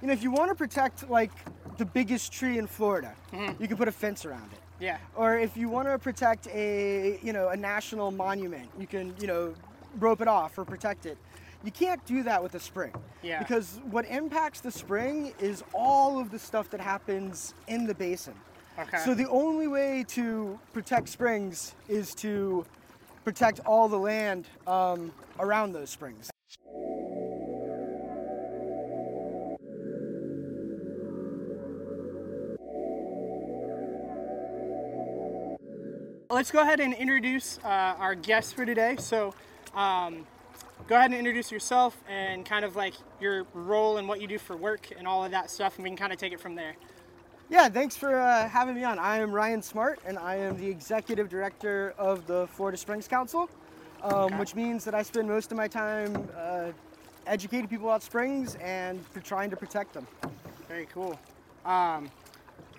you know, if you want to protect like the biggest tree in Florida, Mm-hmm. you can put a fence around it. Yeah. Or if you want to protect a, you know, a national monument, you can, you know, rope it off or protect it. You can't do that with a spring. Yeah. Because what impacts the spring is all of the stuff that happens in the basin. Okay. So the only way to protect springs is to protect all the land um, around those springs. Let's go ahead and introduce uh, our guest for today. So, um, go ahead and introduce yourself and kind of like your role and what you do for work and all of that stuff, and we can kind of take it from there. Yeah, thanks for uh, having me on. I am Ryan Smart, and I am the executive director of the Florida Springs Council, um, Okay. which means that I spend most of my time uh, educating people about springs and for trying to protect them. Very cool. Um,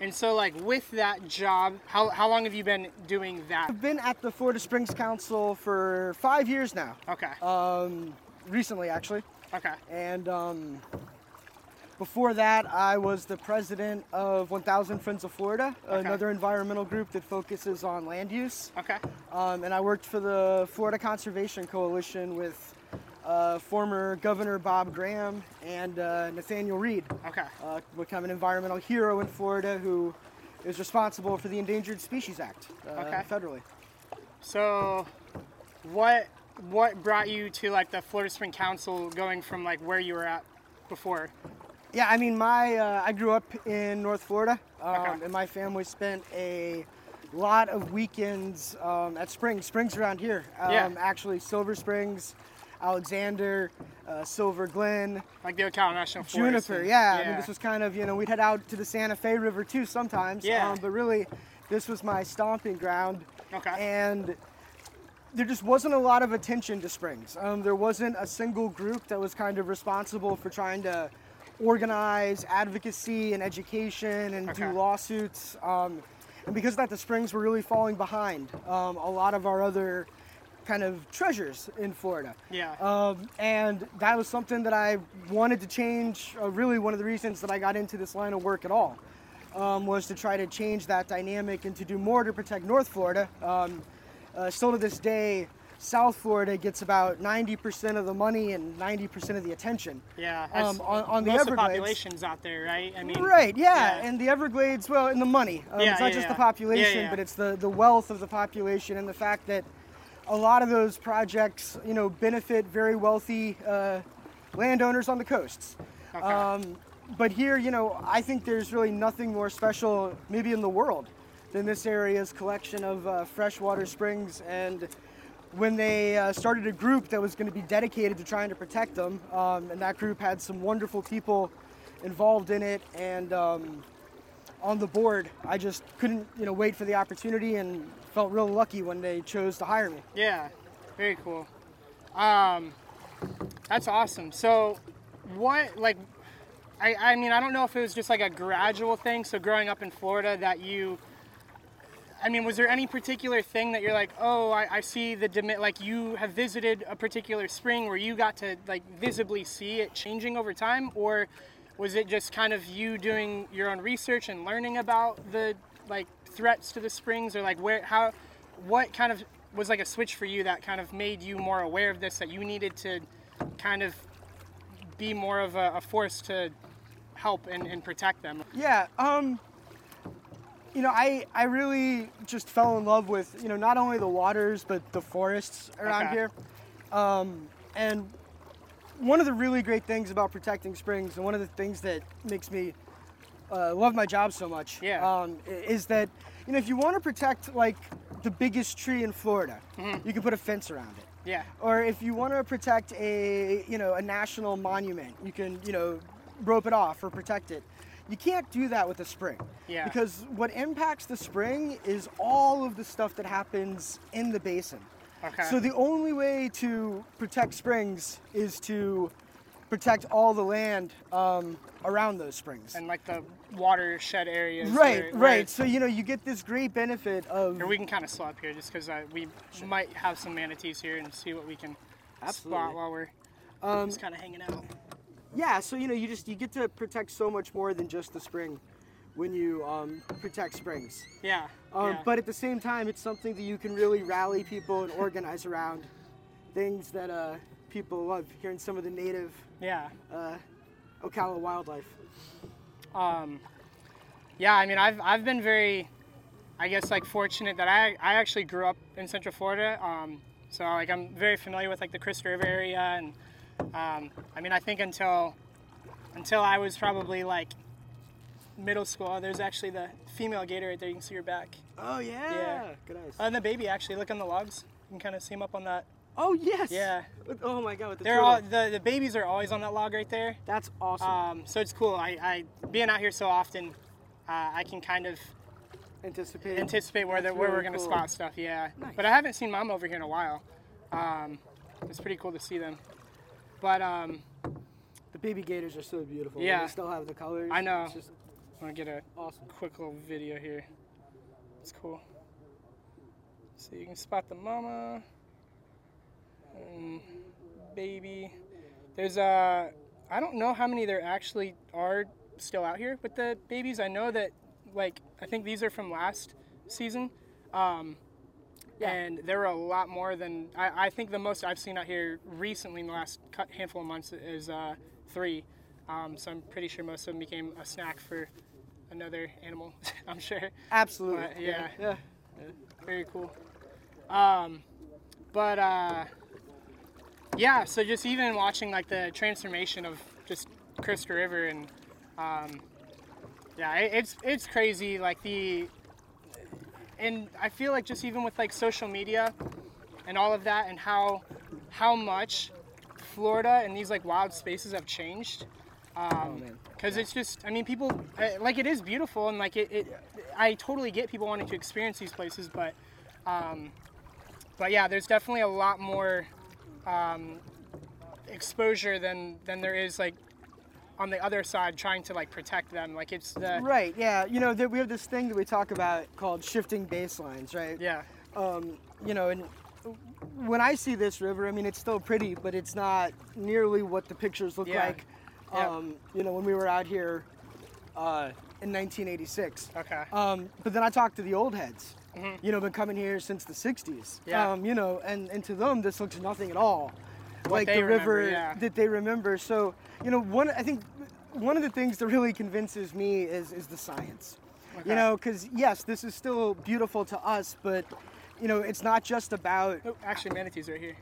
and so, like with that job, how, how long have you been doing that? I've been at the Florida Springs Council for five years now, Okay. um, recently actually. Okay. And um, before that, I was the president of 1000 Friends of Florida, another environmental group that focuses on land use. Okay. Um, and I worked for the Florida Conservation Coalition with uh, former Governor Bob Graham and uh, Nathaniel Reed, Okay. uh, become an environmental hero in Florida who is responsible for the Endangered Species Act uh, Okay. federally. So, what what brought you to like the Florida Spring Council, going from like where you were at before? Yeah, I mean, my uh, I grew up in North Florida, um, Okay. and my family spent a lot of weekends um, at Springs. Springs around here, um, Yeah. actually, Silver Springs, Alexander, uh, Silver Glen, Like the Ocala National Forest. Juniper. and- Yeah, I mean, this was kind of you know we'd head out to the Santa Fe River too sometimes. Yeah. Um, but really, this was my stomping ground. Okay. And there just wasn't a lot of attention to Springs. Um, there wasn't a single group that was kind of responsible for trying to organize advocacy and education and do lawsuits. Um, and because of that, the Springs were really falling behind um, a lot of our other kind of treasures in Florida. Yeah. Um, and that was something that I wanted to change. Uh, really, one of the reasons that I got into this line of work at all um, was to try to change that dynamic and to do more to protect North Florida. Um, uh, still to this day, South Florida gets about 90% of the money and 90% of the attention. yeah. um, on- on the most of the Everglades- populations out there, right? I mean. Right, yeah. yeah. and the Everglades, well, and the money. Um, Yeah, it's not yeah, just the population, but it's the, the wealth of the population and the fact that a lot of those projects, you know, benefit very wealthy uh, landowners on the coasts. Okay. Um, but here, you know, I think there's really nothing more special, maybe in the world, than this area's collection of uh, freshwater springs. And when they uh, started a group that was going to be dedicated to trying to protect them, um, and that group had some wonderful people involved in it and um, on the board, I just couldn't, you know, wait for the opportunity and felt real lucky when they chose to hire me. Yeah, very cool. Um, that's awesome. So, what like, I I mean I don't know if it was just like a gradual thing. So growing up in Florida, that you, I mean, was there any particular thing that you're like, oh, I, I see the like you have visited a particular spring where you got to like visibly see it changing over time, or was it just kind of you doing your own research and learning about the like threats to the springs, or like where how what kind of was like a switch for you that kind of made you more aware of this that you needed to kind of be more of a, a force to help and, and protect them Yeah, um, you know, I, I really just fell in love with, you know, not only the waters, but the forests around Okay. here. Um, and one of the really great things about protecting springs, and one of the things that makes me uh, love my job so much, Yeah. um, is that, you know, if you want to protect, like, the biggest tree in Florida, Mm-hmm. you can put a fence around it. yeah Or if you want to protect a, you know, a national monument, you can, you know, rope it off or protect it. You can't do that with a spring. Yeah. Because what impacts the spring is all of the stuff that happens in the basin. Okay So the only way to protect springs is to protect all the land um, around those springs. and like the watershed areas right, where- where- right. So you know you get this great benefit of Here, we can kind of slow up here just because uh, we might have some manatees here and see what we can Absolutely. spot while we're um, just kind of hanging out. yeah, so you know, you just you get to protect so much more than just the spring when you um, protect springs. Yeah. Um, yeah. But at the same time, it's something that you can really rally people and organize around. Things that uh, people love. Hearing some of the native yeah. uh, Ocala wildlife. Um, yeah, I mean, I've, I've been very, I guess, like fortunate that I, I actually grew up in Central Florida. Um, so like I'm very familiar with like the Crystal River area, and um, I mean, I think until until I was probably like middle school, there's actually the female gator right there. You can see her back. Oh yeah. Yeah. Good eyes. Uh, and the baby actually, look on the logs. You can kind of see them up on that. oh yes. Yeah. Oh my God. With the They're all the, the babies are always on that log right there. That's awesome. Um, so it's cool. I, I being out here so often, uh, I can kind of Anticipate. anticipate where the, where we're gonna cool. spot stuff. Yeah, Nice. but I haven't seen mom over here in a while. Um, it's pretty cool to see them. But um, the baby gators are so beautiful. Yeah. They still have the colors. I know. It's just I'm gonna get a awesome. quick little video here. It's cool. So you can spot the mama and baby. There's uh, I don't know how many there actually are still out here with the babies. I know that like I think these are from last season. Um, Yeah. And there were a lot more than I, I think the most I've seen out here recently in the last handful of months is uh, three. Um, so I'm pretty sure most of them became a snack for another animal. I'm sure. Absolutely. But, yeah. Yeah. Very cool. Um, but uh, yeah, so just even watching like the transformation of just Crystal River and um, yeah, it, it's it's crazy. Like the and I feel like just even with like social media and all of that and how how much Florida and these like wild spaces have changed. Oh Um, man. Because it's just i mean people uh, like it is beautiful and like it, it i totally get people wanting to experience these places but um but yeah there's definitely a lot more um exposure than than there is like on the other side trying to like protect them like it's the Right. Yeah. You know, we have this thing that we talk about called shifting baselines, right? yeah um, you know, and when I see this river, I mean, it's still pretty, but it's not nearly what the pictures look Yeah. like. Um, you know, when we were out here uh, in 1986. okay Um, but then I talked to the old heads. Mhm. You know, been coming here since the 60s. Mm-hmm. Yeah. Um, you know, and, and to them, this looks nothing at all like the remember, river yeah. that they remember. So, you know, one I think one of the things that really convinces me is is the science. Okay. You know, because yes, this is still beautiful to us, but you know, it's not just about. oh, actually manatees right here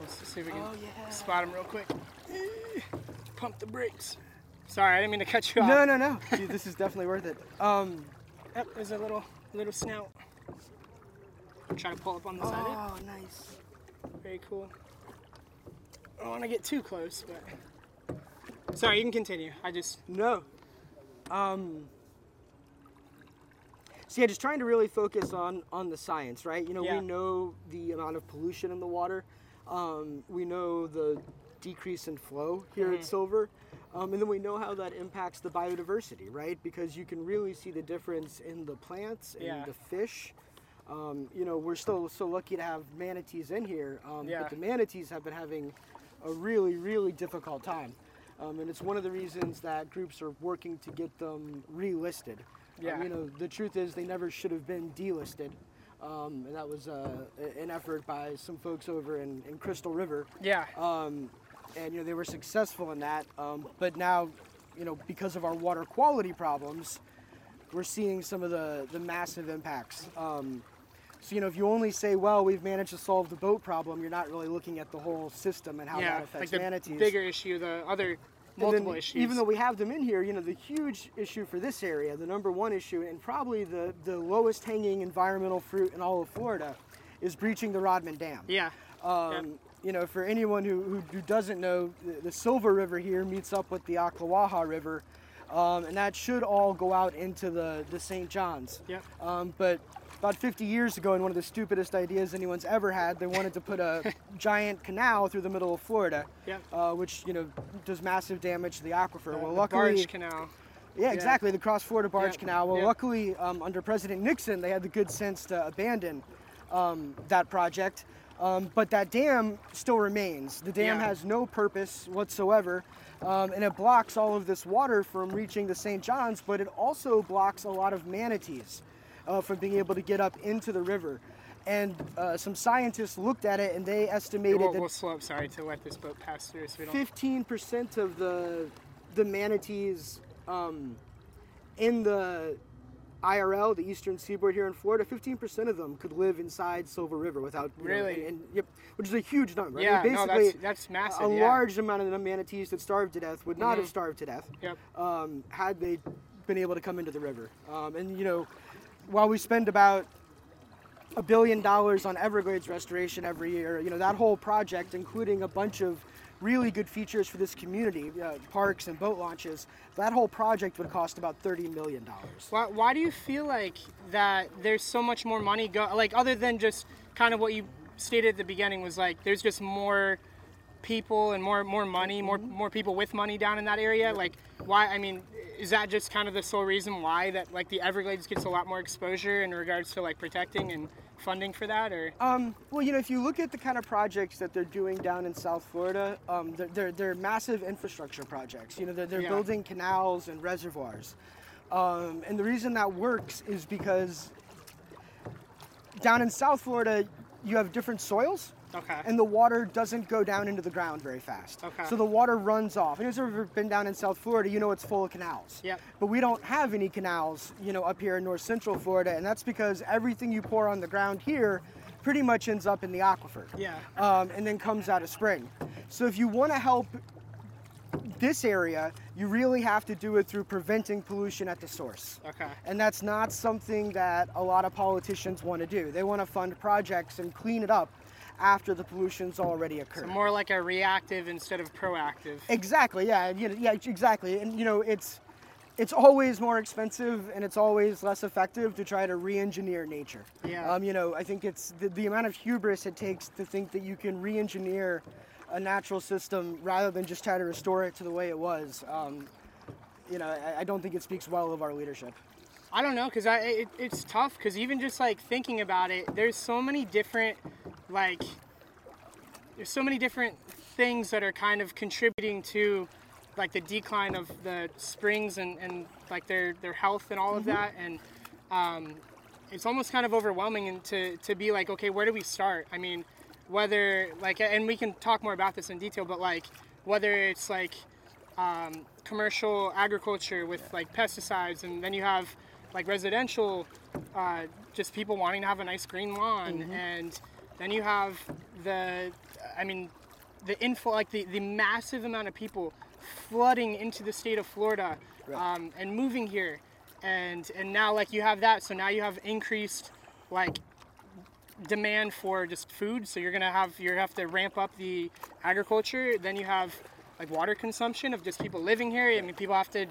let's see if we can Oh, yeah. spot them real quick pump the brakes sorry i didn't mean to cut you off No, no, no. Dude, this is definitely worth it. Um, Yep, there's a little little snout. I'm trying to pull up on the side. Of it. Oh, nice. Very cool. I don't want to get too close, but sorry, you can continue. I just No. Um. So yeah, just trying to really focus on on the science, right? You know, Yeah. we know the amount of pollution in the water. Um, we know the decrease in flow here Mm-hmm. at Silver, um, and then we know how that impacts the biodiversity, right? Because you can really see the difference in the plants and Yeah. the fish. Um, you know, we're still so lucky to have manatees in here, um, Yeah. but the manatees have been having a really, really difficult time. Um, and it's one of the reasons that groups are working to get them relisted. Um, Yeah. you know, the truth is they never should have been delisted. Um, and that was uh, an effort by some folks over in, in Crystal River. yeah, Um, and, you know, they were successful in that. Um, but now, you know, because of our water quality problems, we're seeing some of the, the massive impacts. Um, so, you know, if you only say, well, we've managed to solve the boat problem, you're not really looking at the whole system and how yeah. that Like affects the manatees. bigger issue, the other multiple then, issues. Even though we have them in here, you know, the huge issue for this area, the number one issue, and probably the, the lowest hanging environmental fruit in all of Florida, is breaching the Rodman Dam. yeah, Um, You know, for anyone who, who, who doesn't know, the, the Silver River here meets up with the Ocklawaha River, um, and that should all go out into the, the St. Johns. Yep. Um, but about 50 years ago, in one of the stupidest ideas anyone's ever had, they wanted to put a giant canal through the middle of Florida, Yep. uh, which you know does massive damage to the aquifer. Uh, well, the luckily, barge canal. yeah, exactly, the Cross Florida Barge Yep, Canal. Well, luckily, um, under President Nixon, they had the good sense to abandon um, that project. Um, but that dam still remains. The dam Yeah. has no purpose whatsoever, um, and it blocks all of this water from reaching the St. Johns, but it also blocks a lot of manatees uh, from being able to get up into the river. And uh, some scientists looked at it and they estimated We'll, that we'll slow up, sorry, to let this boat pass through so we don't. fifteen percent of the the manatees um, in the IRL, the Eastern Seaboard here in Florida, fifteen percent of them could live inside Silver River without you know, Really? and, and- yep, which is a huge number. I mean, Yeah, no, basically, that's that's massive. a yeah. Mm-hmm. large amount of the manatees that starved to death would not have starved to death Yep. um, had they been able to come into the river. Um, and you know, while we spend about a billion dollars on Everglades restoration every year, you know that whole project, including a bunch of really good features for this community, uh, parks and boat launches, that whole project would cost about thirty million dollars. Why, why do you feel like that there's so much more money go like other than just kind of what you stated at the beginning was like there's just more people and more more money, more more people with money down in that area? Like why I mean is that just kind of the sole reason why that like the Everglades gets a lot more exposure in regards to like protecting and funding for that or Um, well, you know, if you look at the kind of projects that they're doing down in South Florida, um, they're, they're, they're massive infrastructure projects. You know, they're, they're Yeah. building canals and reservoirs. Um, and the reason that works is because down in South Florida, you have different soils. Okay. And the water doesn't go down into the ground very fast. Okay. So the water runs off. And if you've ever been down in South Florida, you know it's full of canals. Yep. But we don't have any canals, you know, up here in North Central Florida, and that's because everything you pour on the ground here pretty much ends up in the aquifer. Yeah. Um, and then comes out of spring. So if you want to help this area, you really have to do it through preventing pollution at the source. Okay. And that's not something that a lot of politicians want to do. They want to fund projects and clean it up after the pollution's already occurred. So more like a reactive instead of proactive. Exactly. Yeah. You know, yeah. Exactly. And you know, it's it's always more expensive and it's always less effective to try to re-engineer nature. Yeah. Um, you know, I think it's the, the amount of hubris it takes to think that you can re-engineer a natural system rather than just try to restore it to the way it was. Um, you know, I, I don't think it speaks well of our leadership. I don't know, because I it, it's tough. Because even just like thinking about it, there's so many different like there's so many different things that are kind of contributing to like the decline of the springs and, and like their their health and all of that. And um, it's almost kind of overwhelming and to, to be like okay where do we start? I mean whether like and we can talk more about this in detail but like whether it's like um, commercial agriculture with like pesticides and then you have like residential uh, just people wanting to have a nice green lawn and then you have the i mean the info like the, the massive amount of people flooding into the state of florida um, and moving here. And and now like you have that. So now you have increased like demand for just food. So you're gonna have you have to ramp up the agriculture. Then you have like water consumption of just people living here. I mean people have to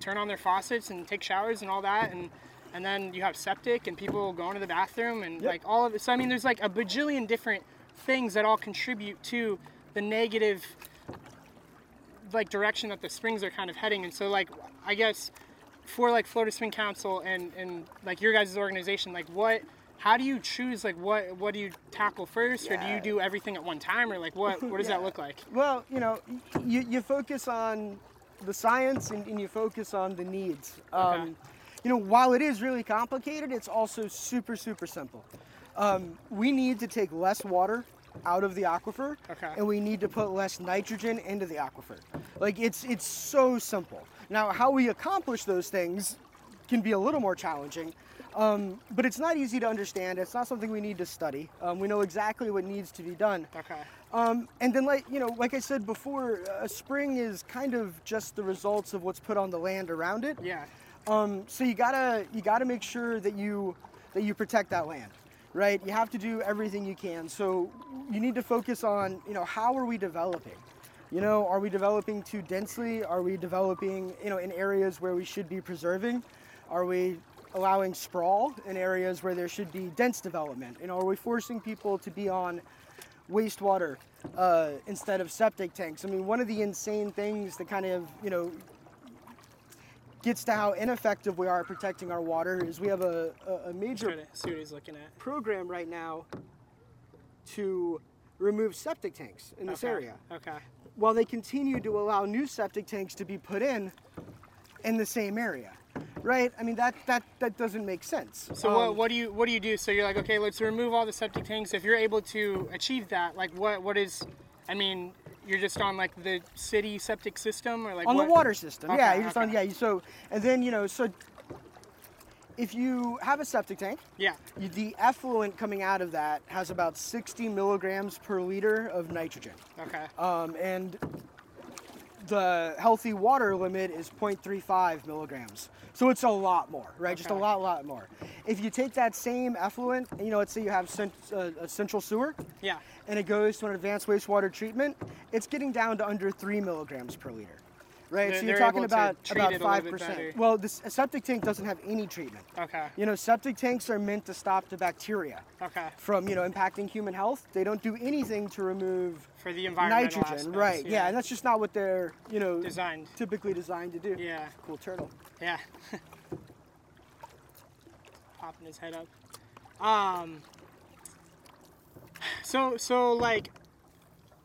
turn on their faucets and take showers and all that. And and then you have septic and people going to the bathroom and Yep. like all of this. so i mean there's like a bajillion different things that all contribute to the negative like direction that the springs are kind of heading and so like i guess for like florida spring council and and like your guys' organization like what how do you choose like what what do you tackle first or do you do everything at one time or like what what does that look like Well, you know, you, you focus on the science and, and you focus on the needs. Okay. Um, you know, while it is really complicated, it's also super, super simple. Um, we need to take less water out of the aquifer, Okay. and we need to put less nitrogen into the aquifer. Like it's it's so simple. Now, how we accomplish those things can be a little more challenging, um, but it's not easy to understand. It's not something we need to study. Um, we know exactly what needs to be done. okay Um, and then, like you know, like I said before, a spring is kind of just the results of what's put on the land around it. yeah Um, so you gotta you gotta make sure that you that you protect that land, right? You have to do everything you can. So you need to focus on you know how are we developing? You know, are we developing too densely? Are we developing you know in areas where we should be preserving? Are we allowing sprawl in areas where there should be dense development? You know, are we forcing people to be on wastewater uh, instead of septic tanks? I mean, one of the insane things that kind of you know gets to how ineffective we are at protecting our water is we have a, a, a major Try to see what he's looking at program right now to remove septic tanks in this Okay. area, Okay. while they continue to allow new septic tanks to be put in in the same area, right? I mean that that that doesn't make sense. So Um, what, what do you what do you do? So you're like, okay, let's remove all the septic tanks. If you're able to achieve that, like what what is? I mean, you're just on like the city septic system or like on what? the water system. yeah, you're just okay. on. Yeah, you- so and then you know so if you have a septic tank, Yeah. you, the effluent coming out of that has about 60 milligrams per liter of nitrogen, Okay. um, and the healthy water limit is 0.35 milligrams. So it's a lot more, right? Just a lot, lot more. If you take that same effluent, you know, let's say you have cent- uh, a central sewer, Yeah. and it goes to an advanced wastewater treatment, it's getting down to under three milligrams per liter. Right, They're- so you're talking about about it a little five percent. Well, this a septic tank doesn't have any treatment. Okay. You know, septic tanks are meant to stop the bacteria Okay. from you know impacting human health. They don't do anything to remove For the environmental nitrogen. aspects, right? Yeah. and that's just not what they're you know Designed. typically designed to do. Yeah. Cool turtle. Yeah. Popping his head up. Um. So so like,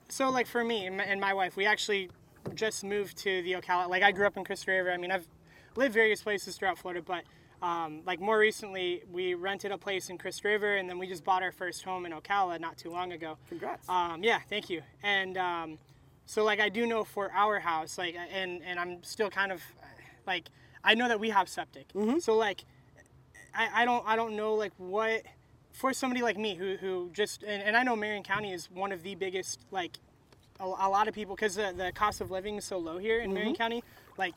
so like for me and my, and my wife, we actually just moved to the Ocala. Like I grew up in Crystal River. I mean, I've lived various places throughout Florida, but um, like more recently, we rented a place in Crystal River, and then we just bought our first home in Ocala not too long ago. Congrats. Um, yeah, thank you. And um, so like I do know for our house, like, and and I'm still kind of like I know that we have septic. So like I, I don't I don't know like what for somebody like me who who just and, and I know Marion County is one of the biggest like a, a lot of people because the, the cost of living is so low here in Marion County like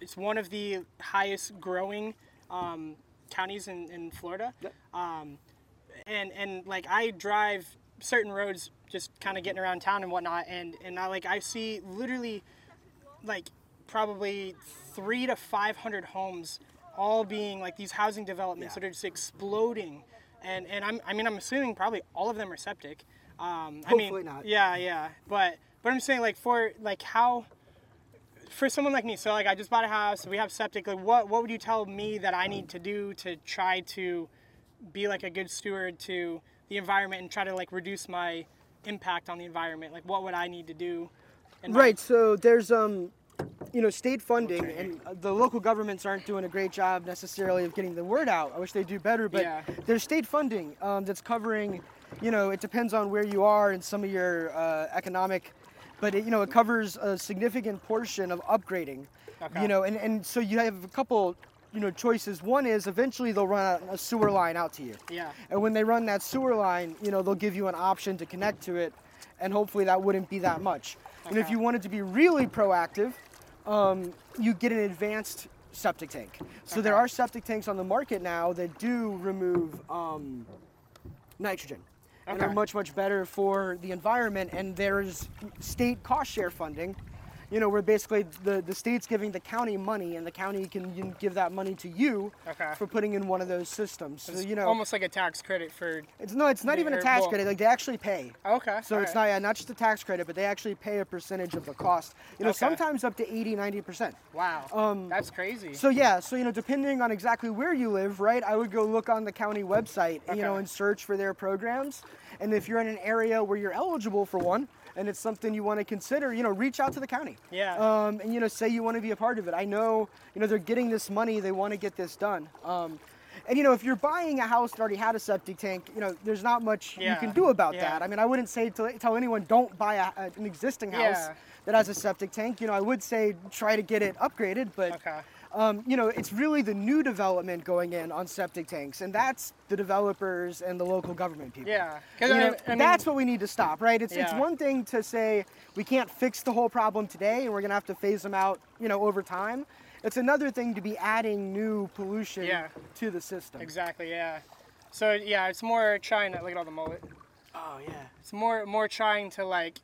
it's one of the highest growing um, counties in, in Florida Yep. um, and and like I drive certain roads just kind of getting around town and whatnot and and I like I see literally like probably three to five hundred homes all being like these housing developments Yeah. that are just exploding and and I'm I mean I'm assuming probably all of them are septic um, I Hopefully mean, not. yeah yeah but but I'm saying like for like how for someone like me so like I just bought a house we have septic like what what would you tell me that I need to do to try to be like a good steward to the environment and try to like reduce my impact on the environment like what would I need to do Right. So there's um, you know, state funding, and the local governments aren't doing a great job necessarily of getting the word out. I wish they do better, but Yeah. there's state funding um, that's covering. You know, it depends on where you are and some of your uh, economic, but it, you know, it covers a significant portion of upgrading. Okay. You know, and, and so you have a couple, you know, choices. One is eventually they'll run a sewer line out to you. yeah And when they run that sewer line, you know, they'll give you an option to connect to it, and hopefully that wouldn't be that much. And if you wanted to be really proactive, um, you get an advanced septic tank. So there are septic tanks on the market now that do remove um, nitrogen. And are much much better for the environment. And there's state cost share funding, you know, where basically the, the state's giving the county money, and the county can give that money to you Okay. for putting in one of those systems. So you know, almost like a tax credit for it's no, it's not even a tax well- credit. Like they actually pay. okay So it's not yeah, not just a tax credit, but they actually pay a percentage of the cost. You know, Okay. sometimes up to 80, 90 percent. wow um, that's crazy So yeah, so you know, depending on exactly where you live, right? I would go look on the county website, you know, and search for their programs. And if you're in an area where you're eligible for one, and it's something you want to consider, you know, reach out to the county. Yeah. Um, and you know, say you want to be a part of it. I know, you know, they're getting this money. They want to get this done. Um, and you know, if you're buying a house that already had a septic tank, you know, there's not much you can do about Yeah. that. I mean, I wouldn't say to tell anyone don't buy a, a- an existing house Yeah. that has a septic tank. You know, I would say try to get it upgraded, but okay um, you know, it's really the new development going in on septic tanks, and that's the developers and the local government people. Yeah, You I- know, I mean- that's what we need to stop, right? It's it's one thing to say we can't fix the whole problem today, and we're gonna have to phase them out, you know, over time. It's another thing to be adding new pollution Yeah. to the system. Exactly. Yeah. So yeah, it's more trying to look at all the mullet. Oh yeah. It's more more trying to like,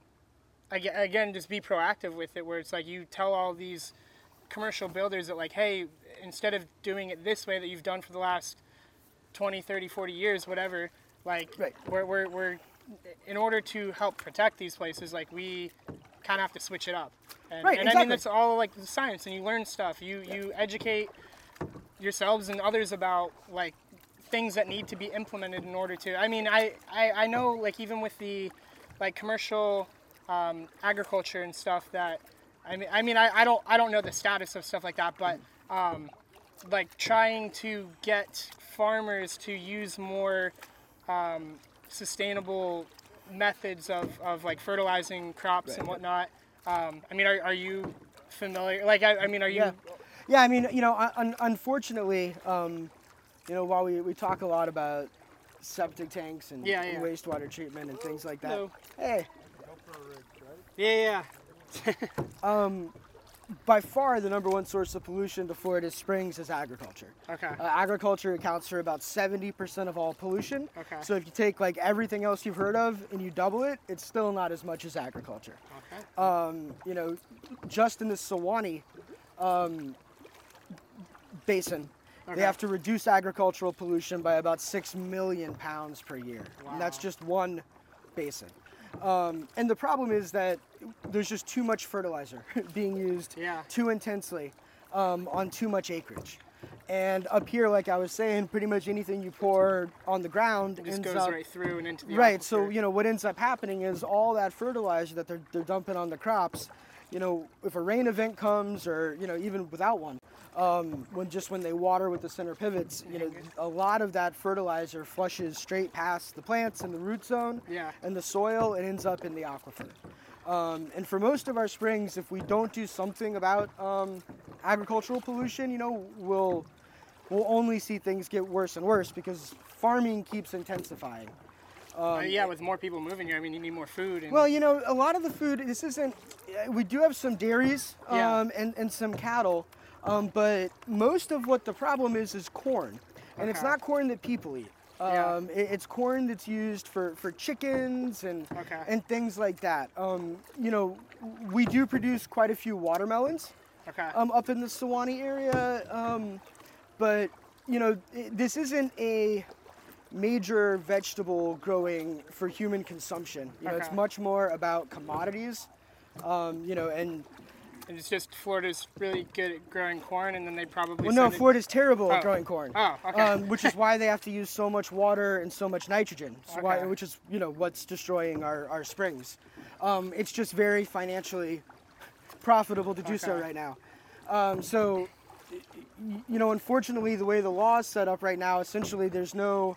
again, just be proactive with it. Where it's like you tell all these commercial builders that like, hey, instead of doing it this way that you've done for the last 20, 30, 40 years, whatever, like Right. we're, we're, we're in order to help protect these places, like we kind of have to switch it up. And, Right, and I mean that's all like the science, and you learn stuff. You you educate yourselves and others about like things that need to be implemented in order to. I mean, I I, I know like even with the like commercial um, agriculture and stuff that. I mean, I mean, I, I don't, I don't know the status of stuff like that, but um, like trying to get farmers to use more um, sustainable methods of, of like fertilizing crops and whatnot. Um, I mean, are, are you familiar? Like, I, I mean, are you? Yeah. Yeah, I mean, you know, un- unfortunately, um, you know, while we, we talk a lot about septic tanks and Yeah, yeah. wastewater treatment and things like that. Hello. Hey, Yeah, yeah. by far the number one source of pollution to Florida Springs is agriculture. Okay. Uh, agriculture accounts for about 70% of all pollution. Okay. So if you take like everything else you've heard of and you double it, it's still not as much as agriculture. Okay. Um, you know, just in the Suwannee um, basin, Okay. they have to reduce agricultural pollution by about 6 million pounds per year. And that's just one basin. Um, and the problem is that there's just too much fertilizer being used Yeah. too intensely um, on too much acreage. And up here, like I was saying, pretty much anything you pour on the ground It just ends goes up right through and into the right. So you know what ends up happening is all that fertilizer that they're they're dumping on the crops. You know, if a rain event comes, or you know even without one, um, when just when they water with the center pivots, you know, a lot of that fertilizer flushes straight past the plants and the root zone Yeah. and the soil. It ends up in the aquifer. Um, and for most of our springs, if we don't do something about um, agricultural pollution, you know, we'll we'll only see things get worse and worse because farming keeps intensifying. Uh, yeah, with more people moving here, I mean, you need more food. And, Well, you know, a lot of the food. This isn't. uh, We do have some dairies um, Yeah. and and some cattle, um, but most of what the problem is is corn, and it's not corn that people eat. Yeah. Um, it- it's corn that's used for, for chickens and Okay. and things like that. Um, you know, we do produce quite a few watermelons okay. um, up in the Suwannee area, um, but you know, this isn't a major vegetable growing for human consumption. You know, it's much more about commodities. Um, you know, and And it's just Florida's really good at growing corn, and then they probably. well, no, it- Florida's terrible at Oh. growing corn. Oh, okay. Um, which is why they have to use so much water and so much nitrogen. So why, which is you know what's destroying our, our springs. Um, it's just very financially profitable to do so right now. Um, so you know, unfortunately, the way the law is set up right now, essentially, there's no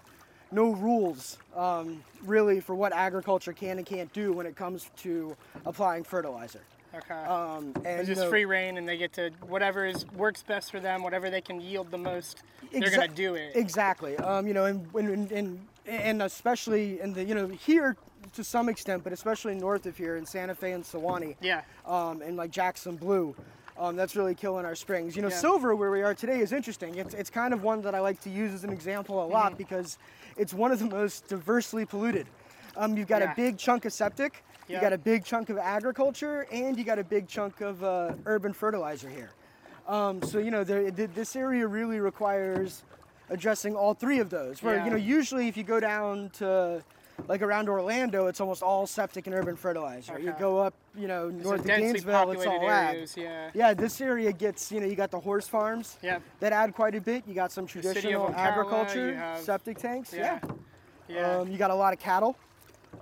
no rules um, really for what agriculture can and can't do when it comes to applying fertilizer. okay. Um, and it's just free reign, and they get to whatever is works best for them, whatever they can yield the most. They're gonna do it. Exactly. Um, you know, and, and, and, and especially in the, you know, here to some extent, but especially north of here in Santa Fe and Suwannee, yeah. um, and like Jackson Blue, um, that's really killing our springs. You know, Yeah. Silver, where we are today, is interesting. It's, it's kind of one that I like to use as an example a lot Mm-hmm. because it's one of the most diversely polluted. Um, you've got Yeah. a big chunk of septic, you Yeah. got a big chunk of agriculture, and you got a big chunk of uh, urban fertilizer here. Um, so you know, there, th- this area really requires addressing all three of those. Where you know, usually if you go down to like around Orlando, it's almost all septic and urban fertilizer. You go up, you know, So north of Gainesville, it's all ag. Yeah. Yeah, this area gets, you know, you got the horse farms Yep. that add quite a bit. You got some traditional Ocala, agriculture, have- septic tanks. Yeah. Yeah. Yeah. Um, you got a lot of cattle.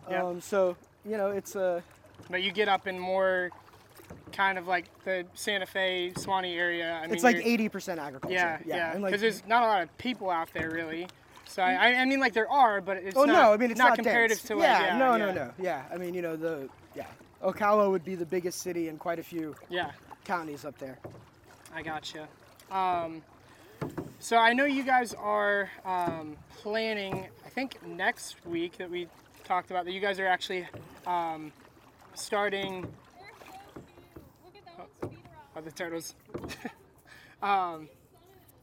Yep. Um, so, you know, it's a. but you get up in more kind of like the Santa Fe, Suwannee area. I mean, it's like 80% agriculture. Yeah, yeah. Because like, there's not a lot of people out there really. So I, I mean, like there are, but it's oh not, no, I mean it's not, not, comparative dense. to like yeah, yeah, no, yeah, no, no, yeah. I mean, you know, the yeah, Ocala would be the biggest city in quite a few Yeah, counties up there. I gotcha. Um, so I know you guys are um, planning. I think next week that we talked about that you guys are actually um, starting. Oh, the turtles. um,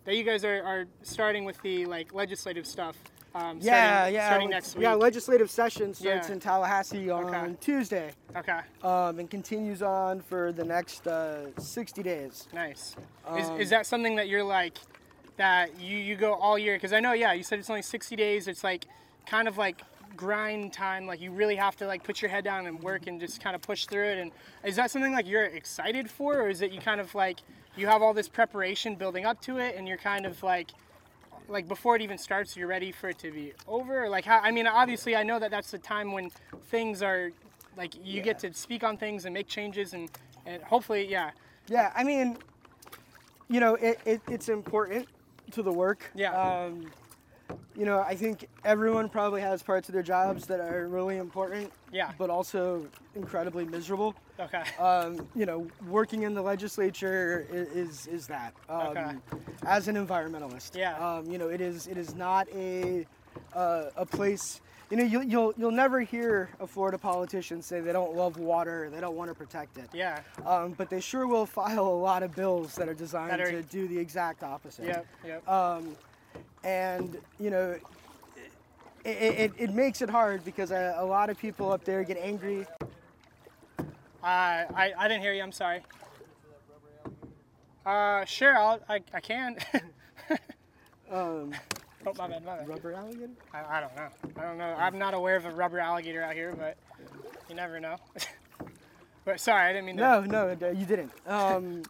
that you guys are, are starting with the like legislative stuff. Um, Yeah, starting, yeah, Starting next week. yeah. Legislative session starts Yeah. in Tallahassee on Okay. Tuesday, okay. um, and continues on for the next uh, 60 days. Nice. is, Um, is that something that you're like, that you, you go all year? Because I know, yeah, you said it's only 60 days. It's like kind of like grind time. Like you really have to like put your head down and work and just kind of push through it. And is that something like you're excited for, or is it you kind of like you have all this preparation building up to it, and you're kind of like like before it even starts, you're ready for it to be over? Or like how? I mean, obviously, I know that that's the time when things are like you get to speak on things and make changes and and hopefully, yeah, Yeah, I mean, you know, it, it, it's important to the work. Yeah. Um, you know, I think everyone probably has parts of their jobs that are really important, yeah. but also incredibly miserable. Okay. Um, you know, working in the legislature i- is is that. Um, Okay. As an environmentalist. Yeah. Um, you know, it is it is not a uh, a place. You know, you'll, you'll you'll never hear a Florida politician say they don't love water, they don't want to protect it. Yeah. Um, but they sure will file a lot of bills that are designed That are- to do the exact opposite. Yep. Yep. Um, and you know, it, it, it makes it hard because a, a lot of people up there get angry. Uh, I, I didn't hear you. I'm sorry. Uh, sure. I'll, I, I can. Um, oh, my bad. My bad. rubber alligator? I, I don't know. I don't know. I'm not aware of a rubber alligator out here, but you never know. but sorry, I didn't mean to. No, no, you didn't. Um,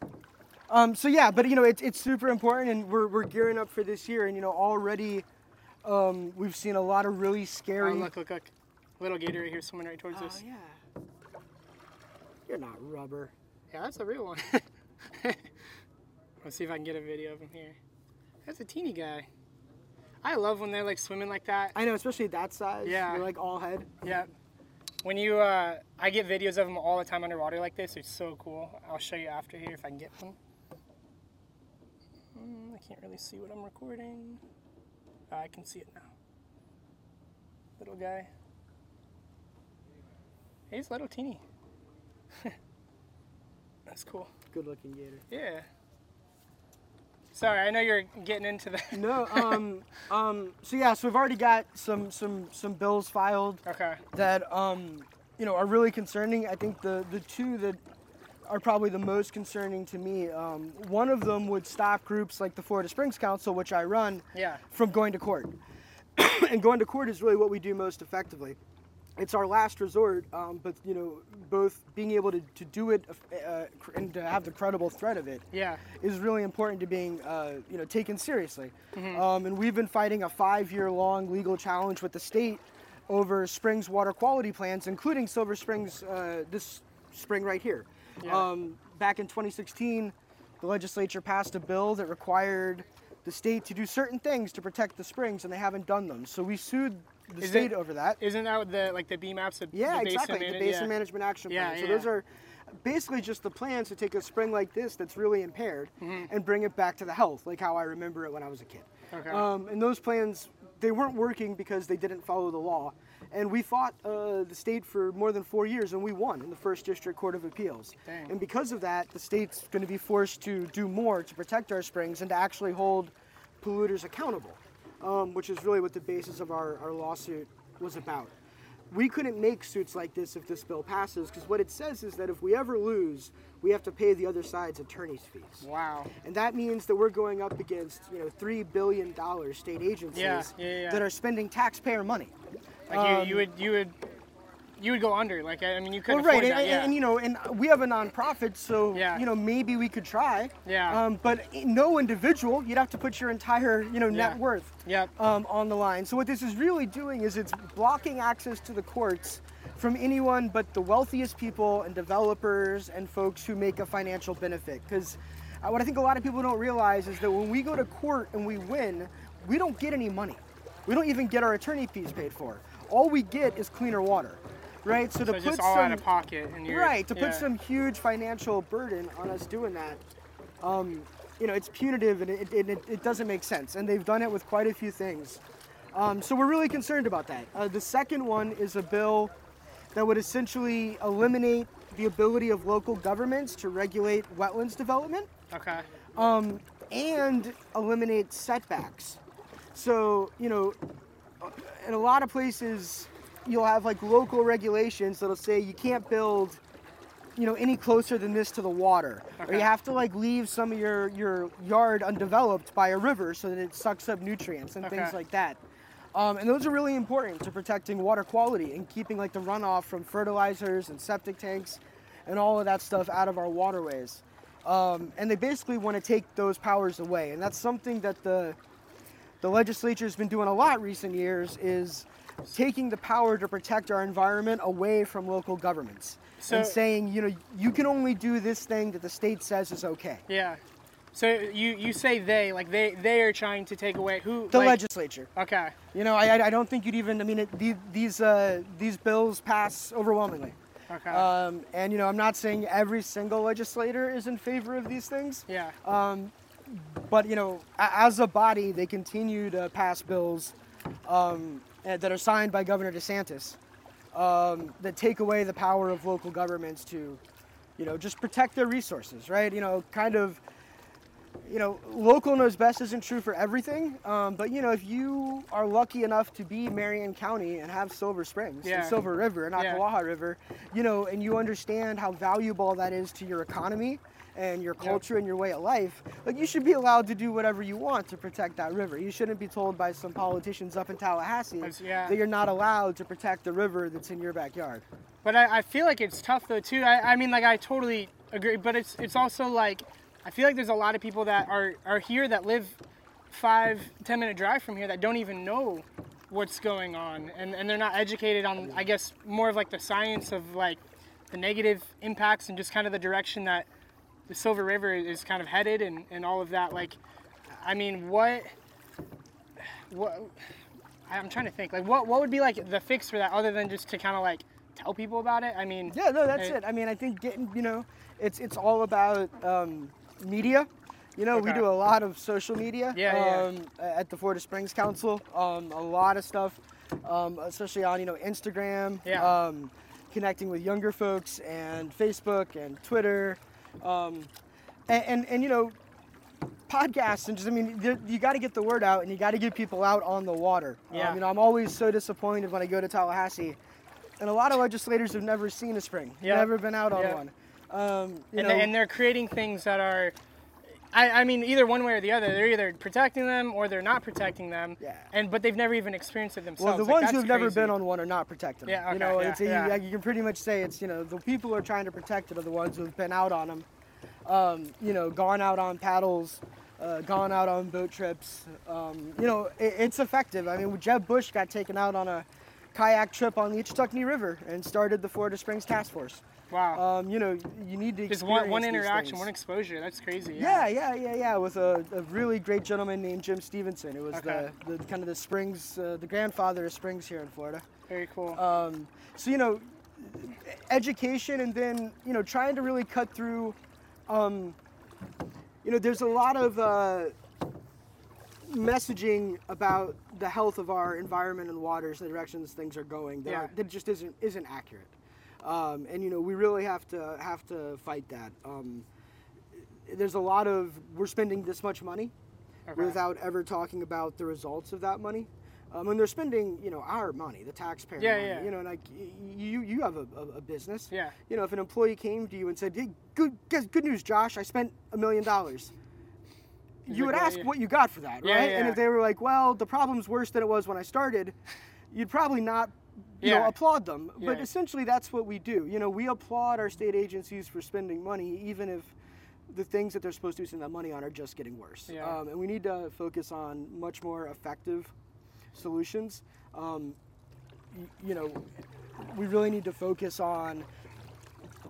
um, so yeah, but you know, it's, it's super important, and we're, we're gearing up for this year, and you know, already um, we've seen a lot of really scary. Oh, scary. look, look, look. Little gator right here swimming right towards Oh, us. yeah. You're not rubber. Yeah, that's a real one. Let's see if I can get a video of him here. That's a teeny guy. I love when they're like swimming like that. I know, especially that size. Yeah. They're like all head. Yeah. When you, uh, I get videos of them all the time underwater like this. It's so cool. I'll show you after here if I can get one. Mm, I can't really see what I'm recording. Oh, I can see it now. Little guy. He's little teeny. That's cool. Good looking gator. Yeah. Sorry, I know you're getting into that. No, um, um, so yeah, so we've already got some some some bills filed Okay. that um, you know are really concerning. I think the the two that are probably the most concerning to me. Um, one of them would stop groups like the Florida Springs Council, which I run, Yeah. from going to court. and going to court is really what we do most effectively. It's our last resort, um, but you know, both being able to, to do it uh, and to have the credible threat of it Yeah. is really important to being uh, you know taken seriously. Um, and we've been fighting a five-year-long legal challenge with the state over Springs water quality plans, including Silver Springs uh, this spring right here. Yeah. Um, back in 2016, the legislature passed a bill that required the state to do certain things to protect the springs, and they haven't done them. So we sued the Is state it- over that. Isn't that the like the BMAPs? The, Yeah, the basin exactly. mana- the Basin yeah. Management Action Yeah, Plan. so yeah. those are basically just the plans to take a spring like this that's really impaired and bring it back to the health, like how I remember it when I was a kid. Okay. Um, and those plans, they weren't working because they didn't follow the law. And we fought uh, the state for more than four years, and we won in the First District Court of Appeals. Dang. And because of that, the state's going to be forced to do more to protect our springs and to actually hold polluters accountable, um, which is really what the basis of our, our lawsuit was about. We couldn't make suits like this if this bill passes, because what it says is that if we ever lose, we have to pay the other side's attorney's fees. Wow. And that means that we're going up against, you know, three billion dollar state agencies Yeah, yeah, yeah. that are spending taxpayer money. Like Um, you, you would you would you would go under. Like I mean you couldn't Well, right, afford and, and- yeah. and, you know, and we have a nonprofit, so Yeah. you know maybe we could try. Yeah. Um, but no individual, you'd have to put your entire, you know, net Yeah. worth. Yep. Um, on the line. So what this is really doing is it's blocking access to the courts from anyone but the wealthiest people and developers and folks who make a financial benefit. Because uh, what I think a lot of people don't realize is that when we go to court and we win, we don't get any money. We don't even get our attorney fees paid for. All we get is cleaner water, right? So to so put just all some out of pocket and you're right to yeah. put some huge financial burden on us doing that um, you know it's punitive and it, it, it, it doesn't make sense and they've done it with quite a few things um, so we're really concerned about that uh, the second one is a bill that would essentially eliminate the ability of local governments to regulate wetlands development Okay. um, and eliminate setbacks. So, you know, in a lot of places, you'll have like local regulations that'll say you can't build, you know, any closer than this to the water, or you have to like leave some of your your yard undeveloped by a river so that it sucks up nutrients and things like that. Um, and those are really important to protecting water quality and keeping like the runoff from fertilizers and septic tanks and all of that stuff out of our waterways. Um, and they basically want to take those powers away, and that's something that the the legislature's been doing a lot recent years is taking the power to protect our environment away from local governments So- and saying, you know, you can only do this thing that the state says is okay. Yeah. So you you say they like they they are trying to take away who The like, legislature. Okay. You know, I, I- don't think you'd even. I mean, it, the- these uh, these bills pass overwhelmingly. Okay. Um, and you know, I'm not saying every single legislator is in favor of these things, yeah. but you know, as a body, they continue to pass bills um, that are signed by Governor DeSantis um, that take away the power of local governments to, you know, just protect their resources, right? You know, kind of. You know, local knows best isn't true for everything, um, but you know, if you are lucky enough to be Marion County and have Silver Springs Yeah. and Silver River and Yeah. River, you know, and you understand how valuable that is to your economy and your culture and your way of life, like you should be allowed to do whatever you want to protect that river. You shouldn't be told by some politicians up in Tallahassee yeah. that you're not allowed to protect the river that's in your backyard. But I, I feel like it's tough though too. I, I mean like I totally agree, but it's it's also like I feel like there's a lot of people that are are here that live five ten minute drive from here that don't even know what's going on and, and they're not educated on I guess more of like the science of like the negative impacts and just kind of the direction that the Silver River is kind of headed and, and all of that. Like I mean what what I'm trying to think like what what would be like the fix for that other than just to kind of like tell people about it? I mean Yeah, no, that's Hey. it. I mean, I think getting, you know, it's it's all about um, media. You know, we do a lot of social media Yeah, yeah. um, at the Florida Springs Council. Um, a lot of stuff, um, especially on you know Instagram. Yeah. Um, connecting with younger folks and Facebook and Twitter, um, and, and and you know podcasts and just I mean you got to get the word out and you got to get people out on the water. Yeah. Um, you know I'm always so disappointed when I go to Tallahassee, and a lot of legislators have never seen a spring, Yeah. never been out on Yeah. one. Um, and, know, and they're creating things that are I, I mean either one way or the other they're either protecting them or they're not protecting them Yeah. and but they've never even experienced it themselves. well, the Like, ones who've never been on one are not protecting them. Yeah, you know, yeah, it's a, yeah. you, you can pretty much say it's you know the people who are trying to protect it are the ones who've been out on them. Um, you know, gone out on paddles, uh, gone out on boat trips. Um, you know, it, it's effective. I mean, Jeb Bush got taken out on a kayak trip on the Ichetucknee River and started the Florida Springs Task Force. Wow Um, you know, you need to just one, one interaction one exposure that's crazy Yeah, yeah, yeah, yeah. yeah. With a, a really great gentleman named Jim Stevenson, It was Okay. the, the kind of the Springs, uh, the grandfather of Springs here in Florida. very cool Um, so you know, education, and then you know, trying to really cut through. Um, you know, there's a lot of uh, messaging about the health of our environment and waters, and the directions things are going that, Yeah. are, that just isn't isn't accurate. Um, and you know, we really have to have to fight that. Um, there's a lot of we're spending this much money Okay. without ever talking about the results of that money. Um, and they're spending, you know, our money, the taxpayer Yeah, money. yeah. You know, like you, you have a, a, business. Yeah. You know, if an employee came to you and said, "Hey, good, good news, Josh, I spent a million dollars," you would ask yeah. what you got for that, right? Yeah, right? And if they were like, "Well, the problem's worse than it was when I started," you'd probably not. You know, applaud them, but essentially that's what we do. You know, we applaud our state agencies for spending money, even if the things that they're supposed to spend that money on are just getting worse. Yeah. Um, and we need to focus on much more effective solutions. Um, you know, we really need to focus on,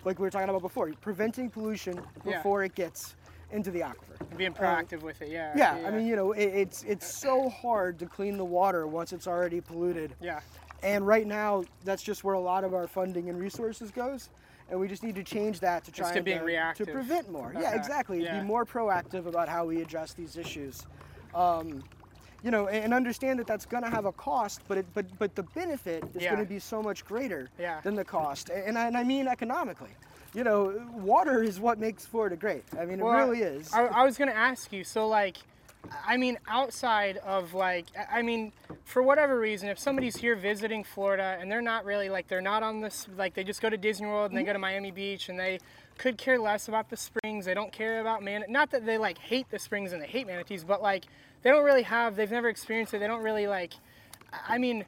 like we were talking about before, preventing pollution Yeah. before it gets into the aquifer. being proactive with it yeah Um, Yeah, I mean, you know, it, it's it's so hard to clean the water once it's already polluted. yeah And right now, that's just where a lot of our funding and resources goes. And we just need to change that to try and, being reactive. to prevent more. Yeah, exactly. yeah. Be more proactive about how we address these issues. Um, you know, and and understand that that's going to have a cost, but it, but but the benefit is Yeah. going to be so much greater Yeah. than the cost, and I, and I mean economically. You know, water is what makes Florida great. I mean, it really is. I, I was gonna ask you. So like, I mean, outside of like, I- mean, for whatever reason, if somebody's here visiting Florida and they're not really like, they're not on this, like, they just go to Disney World and they go to mm-hmm. Miami Beach and they could care less about the springs. They don't care about man. Not that they like hate the springs and they hate manatees, but like, they don't really have. They've never experienced it. They don't really like. I mean,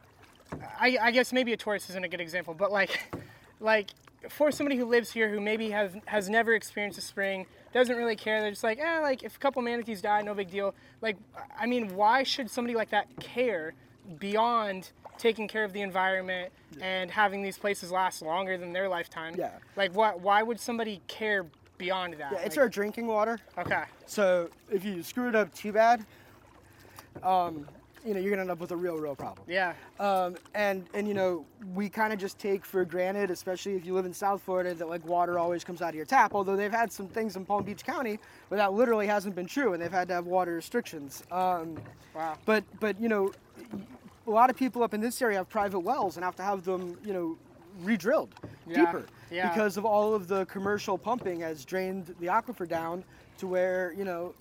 I, I guess maybe a tourist isn't a good example, but like, like for somebody who lives here who maybe has has never experienced a spring, doesn't really care. They're just like, eh, like if a couple manatees die, no big deal. Like, I mean, why should somebody like that care beyond taking care of the environment and having these places last longer than their lifetime? Yeah. Like, what? why would somebody care beyond that? Yeah, it's Like, our drinking water. okay. So if you screw it up too bad, um, you know, you're gonna end up with a real, real problem. Yeah. Um, and and you know, we kind of just take for granted, especially if you live in South Florida, that like water always comes out of your tap. Although they've had some things in Palm Beach County where that literally hasn't been true, and they've had to have water restrictions. Um, Wow. but but you know, a lot of people up in this area have private wells and have to have them, you know, re-drilled Yeah, deeper yeah. because of all of the commercial pumping has drained the aquifer down to where you know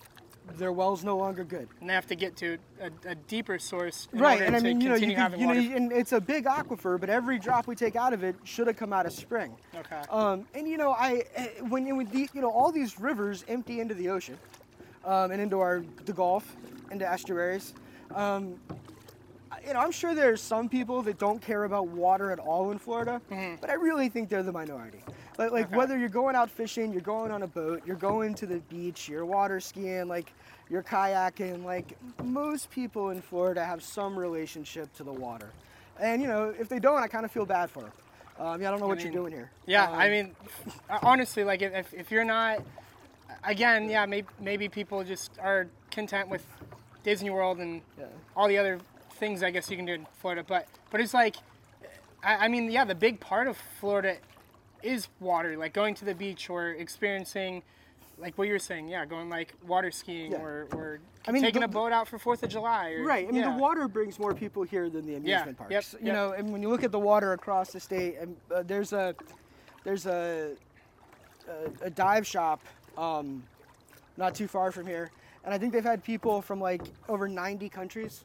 their well's no longer good. And they have to get to a, a deeper source in right, order and I mean, you know, you, could, you know, and it's a big aquifer, but every drop we take out of it should have come out of spring. Okay. Um, and you know, I eh, when when the, you know all these rivers empty into the ocean, um, and into our the Gulf, into estuaries. Um, you know, I'm sure there's some people that don't care about water at all in Florida, but I really think they're the minority. Like, like Okay. whether you're going out fishing, you're going on a boat, you're going to the beach, you're water skiing, like you're kayaking, like most people in Florida have some relationship to the water. And you know, if they don't, I kind of feel bad for them. Um, yeah, I don't know what mean, you're doing here. Yeah, I Um, mean, honestly, like if, if, if you're not, again, yeah, maybe, maybe people just are content with Disney World and Yeah. all the other things I guess you can do in Florida. But but it's like, I, I mean, yeah, the big part of Florida is water, like going to the beach or experiencing, like what you're saying, yeah, going like water skiing Yeah. or, or I mean, taking the- a boat out for Fourth of July. Or, Right. I mean, yeah. the water brings more people here than the amusement yep, parks. You yep. know, and when you look at the water across the state, and uh, there's a there's a, a a dive shop um, not too far from here, and I think they've had people from like over 90 countries.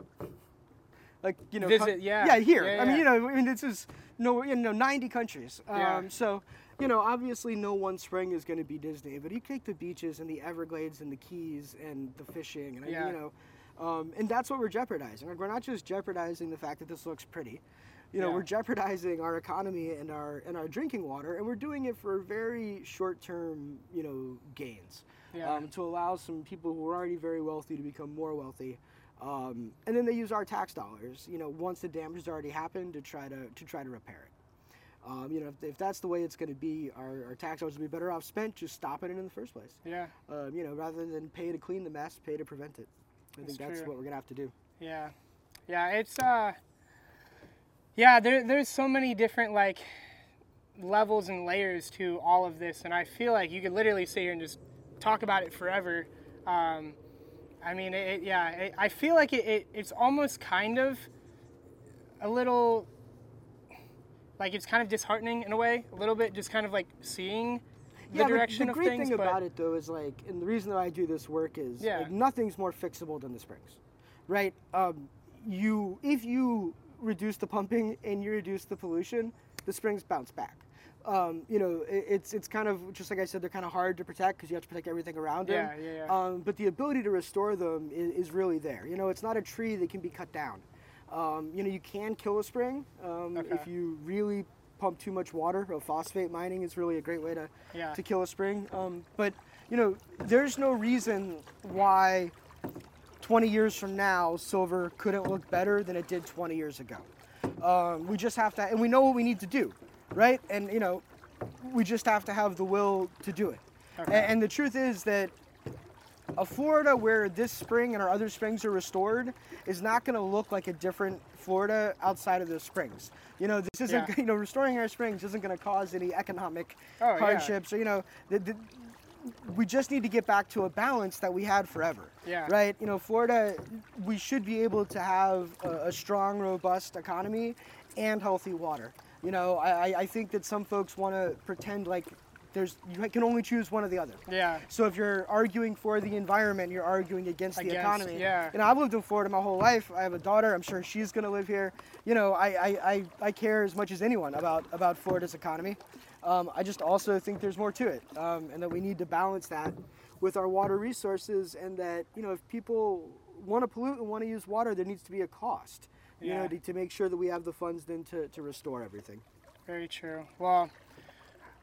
Like you know, Visit, yeah. yeah, here. Yeah, I mean, you know, I mean, this is no, you know, 90 countries. Um, Yeah. So, you know, obviously, no one spring is going to be Disney, but you take the beaches and the Everglades and the Keys and the fishing, and Yeah. you know, um, and that's what we're jeopardizing. Like, we're not just jeopardizing the fact that this looks pretty. You know, Yeah. we're jeopardizing our economy and our and our drinking water, and we're doing it for very short-term, you know, gains. Yeah. Um, to allow some people who are already very wealthy to become more wealthy, um, and then they use our tax dollars. You know, once the damage has already happened, to try to to try to repair it. Um, you know, if, if that's the way it's going to be, our, our tax dollars would be better off spent just stopping it in the first place. Yeah. Um, you know, rather than pay to clean the mess, pay to prevent it. I That's think that's true. what we're gonna have to do. Yeah, yeah, it's uh, yeah. There, there's so many different like levels and layers to all of this, and I feel like you could literally sit here and just talk about it forever. Um, I mean, it, it- yeah, it, I feel like it, it, it's almost kind of a little like it's kind of disheartening in a way, a little bit, just kind of like seeing the yeah, direction the, of great things. thing but about it though is like, and the reason that I do this work is Yeah. like nothing's more fixable than the springs, right? Um, you if you reduce the pumping and you reduce the pollution, the springs bounce back. Um, you know, it, it's it's kind of just like I said, they're kind of hard to protect because you have to protect everything around them. Yeah, yeah, yeah. Um, but the ability to restore them is, is really there. You know, it's not a tree that can be cut down. Um, you know, you can kill a spring um, Okay. if you really pump too much water. Uh, phosphate mining is really a great way to Yeah. to kill a spring. Um, but you know, there's no reason why 20 years from now silver couldn't look better than it did 20 years ago. Um, we just have to, and we know what we need to do, right? And you know, we just have to have the will to do it. Okay. A- And, the truth is that a Florida where this spring and our other springs are restored is not going to look like a different Florida outside of those springs. You know, this isn't, Yeah. you know, restoring our springs isn't going to cause any economic Oh, yeah. hardships. So, you know, the, the, we just need to get back to a balance that we had forever. Yeah. Right? You know, Florida, we should be able to have a, a strong, robust economy and healthy water. You know, I, I- think that some folks want to pretend like there's you can only choose one or the other. Yeah. So if you're arguing for the environment, you're arguing against, the Against, economy. yeah. You know, I've lived in Florida my whole life. I have a daughter. I'm sure she's going to live here. You know, I, I, I, I care as much as anyone about, about Florida's economy. Um, I just also think there's more to it, um, and that we need to balance that with our water resources, and that you know, if people want to pollute and want to use water, there needs to be a cost. You Yeah. know, to, to make sure that we have the funds then to, to restore everything. Very true. Well,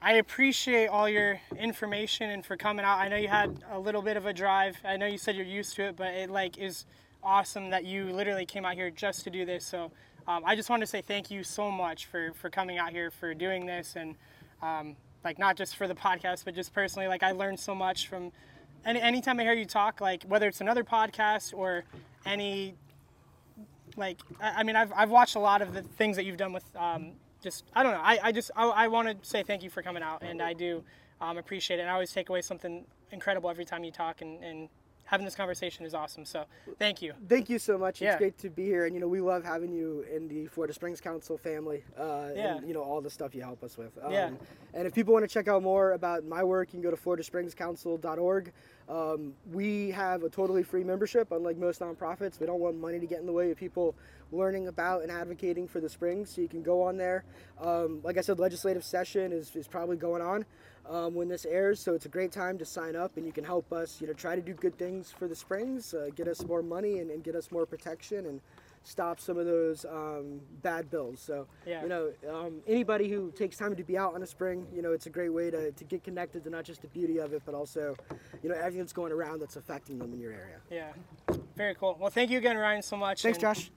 I appreciate all your information and for coming out. I know you had a little bit of a drive. I know you said you're used to it, but it like is awesome that you literally came out here just to do this. So um, I just want to say thank you so much for for coming out here for doing this and um, like not just for the podcast, but just personally. Like I learned so much from any anytime I hear you talk, like whether it's another podcast or any like I, I mean I've, I've watched a lot of the things that you've done with um, just I don't know I, I just I, I want to say thank you for coming out and I do um, appreciate it and I always take away something incredible every time you talk and, and having this conversation is awesome so thank you Thank you so much. It's great to be here, and you know we love having you in the Florida Springs Council family, uh, Yeah. and you know all the stuff you help us with. Um, Yeah. And if people want to check out more about my work, you can go to FloridaSpringsCouncil.org. Um, we have a totally free membership, unlike most nonprofits. We don't want money to get in the way of people learning about and advocating for the Springs. So you can go on there. Um, like I said, legislative session is, is probably going on um, when this airs, so it's a great time to sign up, and you can help us, you know, try to do good things for the Springs, uh, get us more money, and, and get us more protection, and stop some of those um, bad bills. So, Yeah. you know, um, anybody who takes time to be out on a spring, you know, it's a great way to, to get connected to not just the beauty of it, but also, you know, everything that's going around that's affecting them in your area. yeah very cool well thank you again Ryan so much Thanks, and- Josh.